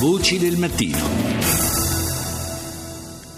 Voci del mattino.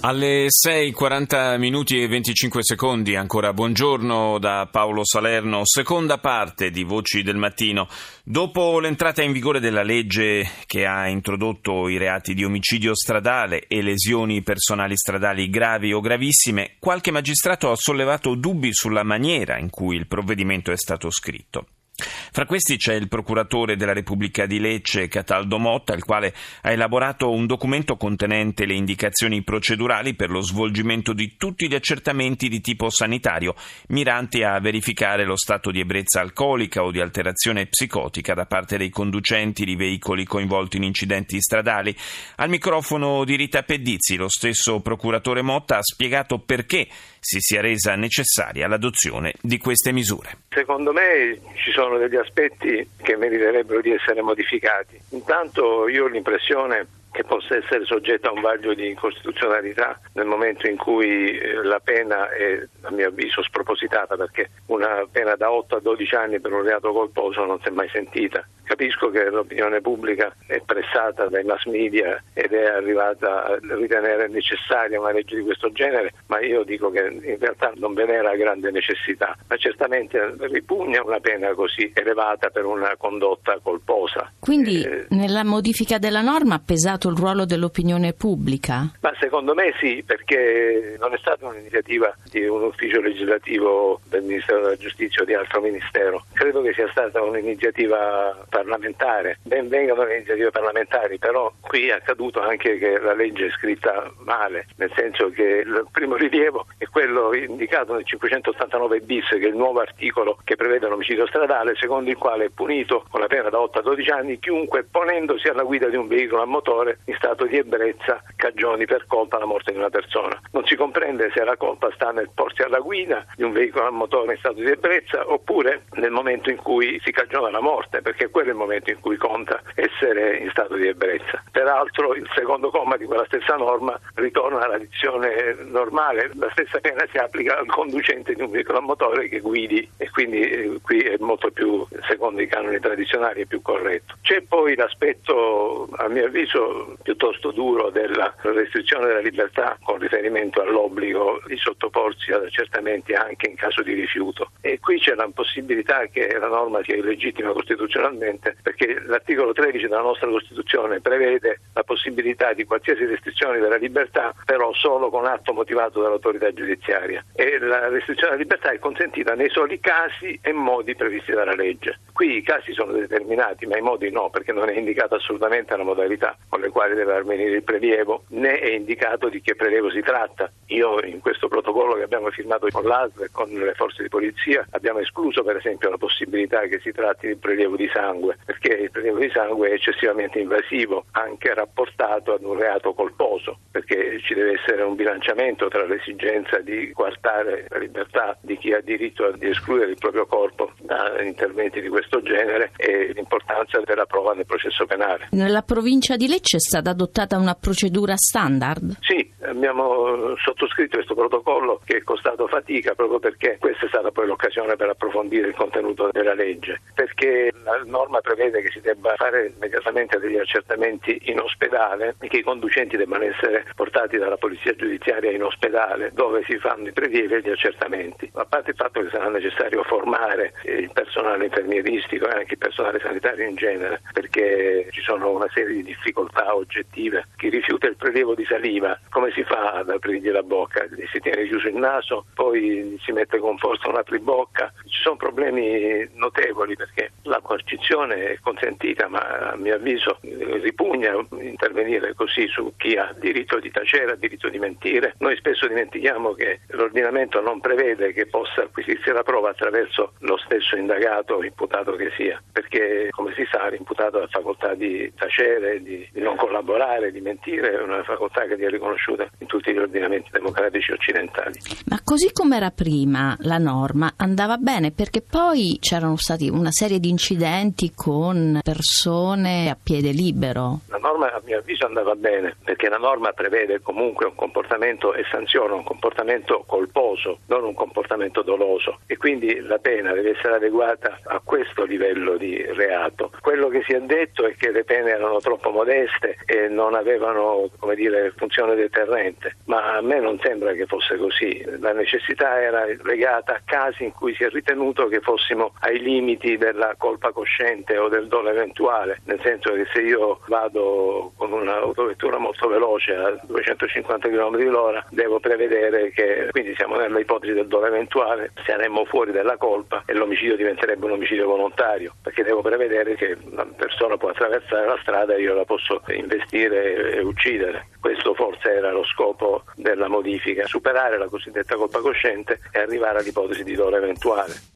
Alle 6.40 minuti e 25 secondi, ancora buongiorno da Paolo Salerno, seconda parte di Voci del Mattino. Dopo l'entrata in vigore della legge che ha introdotto i reati di omicidio stradale e lesioni personali stradali gravi o gravissime, qualche magistrato ha sollevato dubbi sulla maniera in cui il provvedimento è stato scritto. Fra questi c'è il procuratore della Repubblica di Lecce, Cataldo Motta, il quale ha elaborato un documento contenente le indicazioni procedurali per lo svolgimento di tutti gli accertamenti di tipo sanitario, miranti a verificare lo stato di ebbrezza alcolica o di alterazione psicotica da parte dei conducenti di veicoli coinvolti in incidenti stradali. Al microfono di Rita Pedizzi, lo stesso procuratore Motta ha spiegato perché si sia resa necessaria l'adozione di queste misure. Secondo me ci sono degli aspetti che meriterebbero di essere modificati. Intanto io ho l'impressione che possa essere soggetta a un vaglio di incostituzionalità nel momento in cui eh, la pena è, a mio avviso, spropositata, perché una pena da 8 a 12 anni per un reato colposo non si è mai sentita. Capisco che l'opinione pubblica è pressata dai mass media ed è arrivata a ritenere necessaria una legge di questo genere, ma io dico che in realtà non ve n'era grande necessità. Ma certamente ripugna una pena così elevata per una condotta colposa. Quindi eh, nella modifica della norma ha pesato il ruolo dell'opinione pubblica? Ma secondo me sì, perché non è stata un'iniziativa di un ufficio legislativo del Ministero della Giustizia o di altro ministero. Credo che sia stata un'iniziativa parlamentare. Ben vengano le iniziative parlamentari, però qui è accaduto anche che la legge è scritta male, nel senso che il primo rilievo è quello indicato nel 589 bis, che è il nuovo articolo che prevede l'omicidio stradale, secondo il quale è punito con la pena da 8 a 12 anni chiunque ponendosi alla guida di un veicolo a motore in stato di ebbrezza cagioni per colpa la morte di una persona. Non si comprende se la colpa sta nel porsi alla guida di un veicolo a motore in stato di ebbrezza oppure nel momento in cui si cagiona la morte, perché quello è il momento in cui conta essere in stato di ebbrezza. Peraltro il secondo comma di quella stessa norma ritorna alla dizione normale, la stessa pena si applica al conducente di un veicolo a motore che guidi e quindi eh, qui è molto più, secondo i canoni tradizionali, è più corretto. C'è poi l'aspetto, a mio avviso, piuttosto duro della restrizione della libertà con riferimento all'obbligo di sottoporsi ad accertamenti anche in caso di rifiuto. E qui c'è la possibilità che la norma sia illegittima costituzionalmente perché l'articolo 13 della nostra Costituzione prevede la possibilità di qualsiasi restrizione della libertà, però solo con atto motivato dall'autorità giudiziaria. E la restrizione della libertà è consentita nei soli casi e modi previsti dalla legge. Qui i casi sono determinati, ma i modi no, perché non è indicata assolutamente la modalità con le quali deve avvenire il prelievo, né è indicato di che prelievo si tratta. Io in questo protocollo che abbiamo firmato con l'ASL e con le forze di polizia abbiamo escluso per esempio la possibilità che si tratti di prelievo di sangue, perché il prelievo di sangue è eccessivamente invasivo, anche rapportato ad un reato colposo, perché ci deve essere un bilanciamento tra l'esigenza di coartare la libertà di chi ha diritto di escludere il proprio corpo da interventi di questo genere e l'importanza della prova nel processo penale. Nella provincia di Lecce è stata adottata una procedura standard? Sì, abbiamo sottoscritto questo protocollo che è costato fatica proprio perché questa è stata poi l'occasione per approfondire il contenuto della legge, perché la norma prevede che si debba fare immediatamente degli accertamenti in ospedale e che i conducenti debbano essere portati dalla polizia giudiziaria in ospedale dove si fanno i prelievi e gli accertamenti. A parte il fatto che sarà necessario formare il personale infermieristico e anche il personale sanitario in genere perché ci sono una serie di difficoltà oggettive. Chi rifiuta il prelievo di saliva, come si fa ad aprirgli la bocca? Si tiene chiuso il naso, poi si mette con forza un apribocca. Ci sono problemi notevoli perché la coercizione è consentita, ma a mio avviso ripugna intervenire così su chi ha diritto di tacere, ha diritto di mentire. Noi spesso dimentichiamo che l'ordinamento non prevede che possa acquisirsi la prova attraverso lo stesso indagato o imputato che sia, perché come si sa l'imputato ha la facoltà di tacere, di, di non collaborare, di mentire, è una facoltà che gli è riconosciuta in tutti gli ordinamenti democratici occidentali. Ma così come era prima la norma andava bene perché poi c'erano stati una serie di incidenti con persone a piede libero. Norma a mio avviso andava bene perché la norma prevede comunque un comportamento e sanziona un comportamento colposo, non un comportamento doloso e quindi la pena deve essere adeguata a questo livello di reato. Quello che si è detto è che le pene erano troppo modeste e non avevano dire, funzione deterrente, ma a me non sembra che fosse così. La necessità era legata a casi in cui si è ritenuto che fossimo ai limiti della colpa cosciente o del dolo eventuale, nel senso che se io vado con un'autovettura molto veloce a 250 km l'ora devo prevedere che quindi siamo nella ipotesi del dolo eventuale, saremmo fuori dalla colpa e l'omicidio diventerebbe un omicidio volontario, perché devo prevedere che una persona può attraversare la strada e io la posso investire e uccidere. Questo forse era lo scopo della modifica, superare la cosiddetta colpa cosciente e arrivare all'ipotesi di dolo eventuale.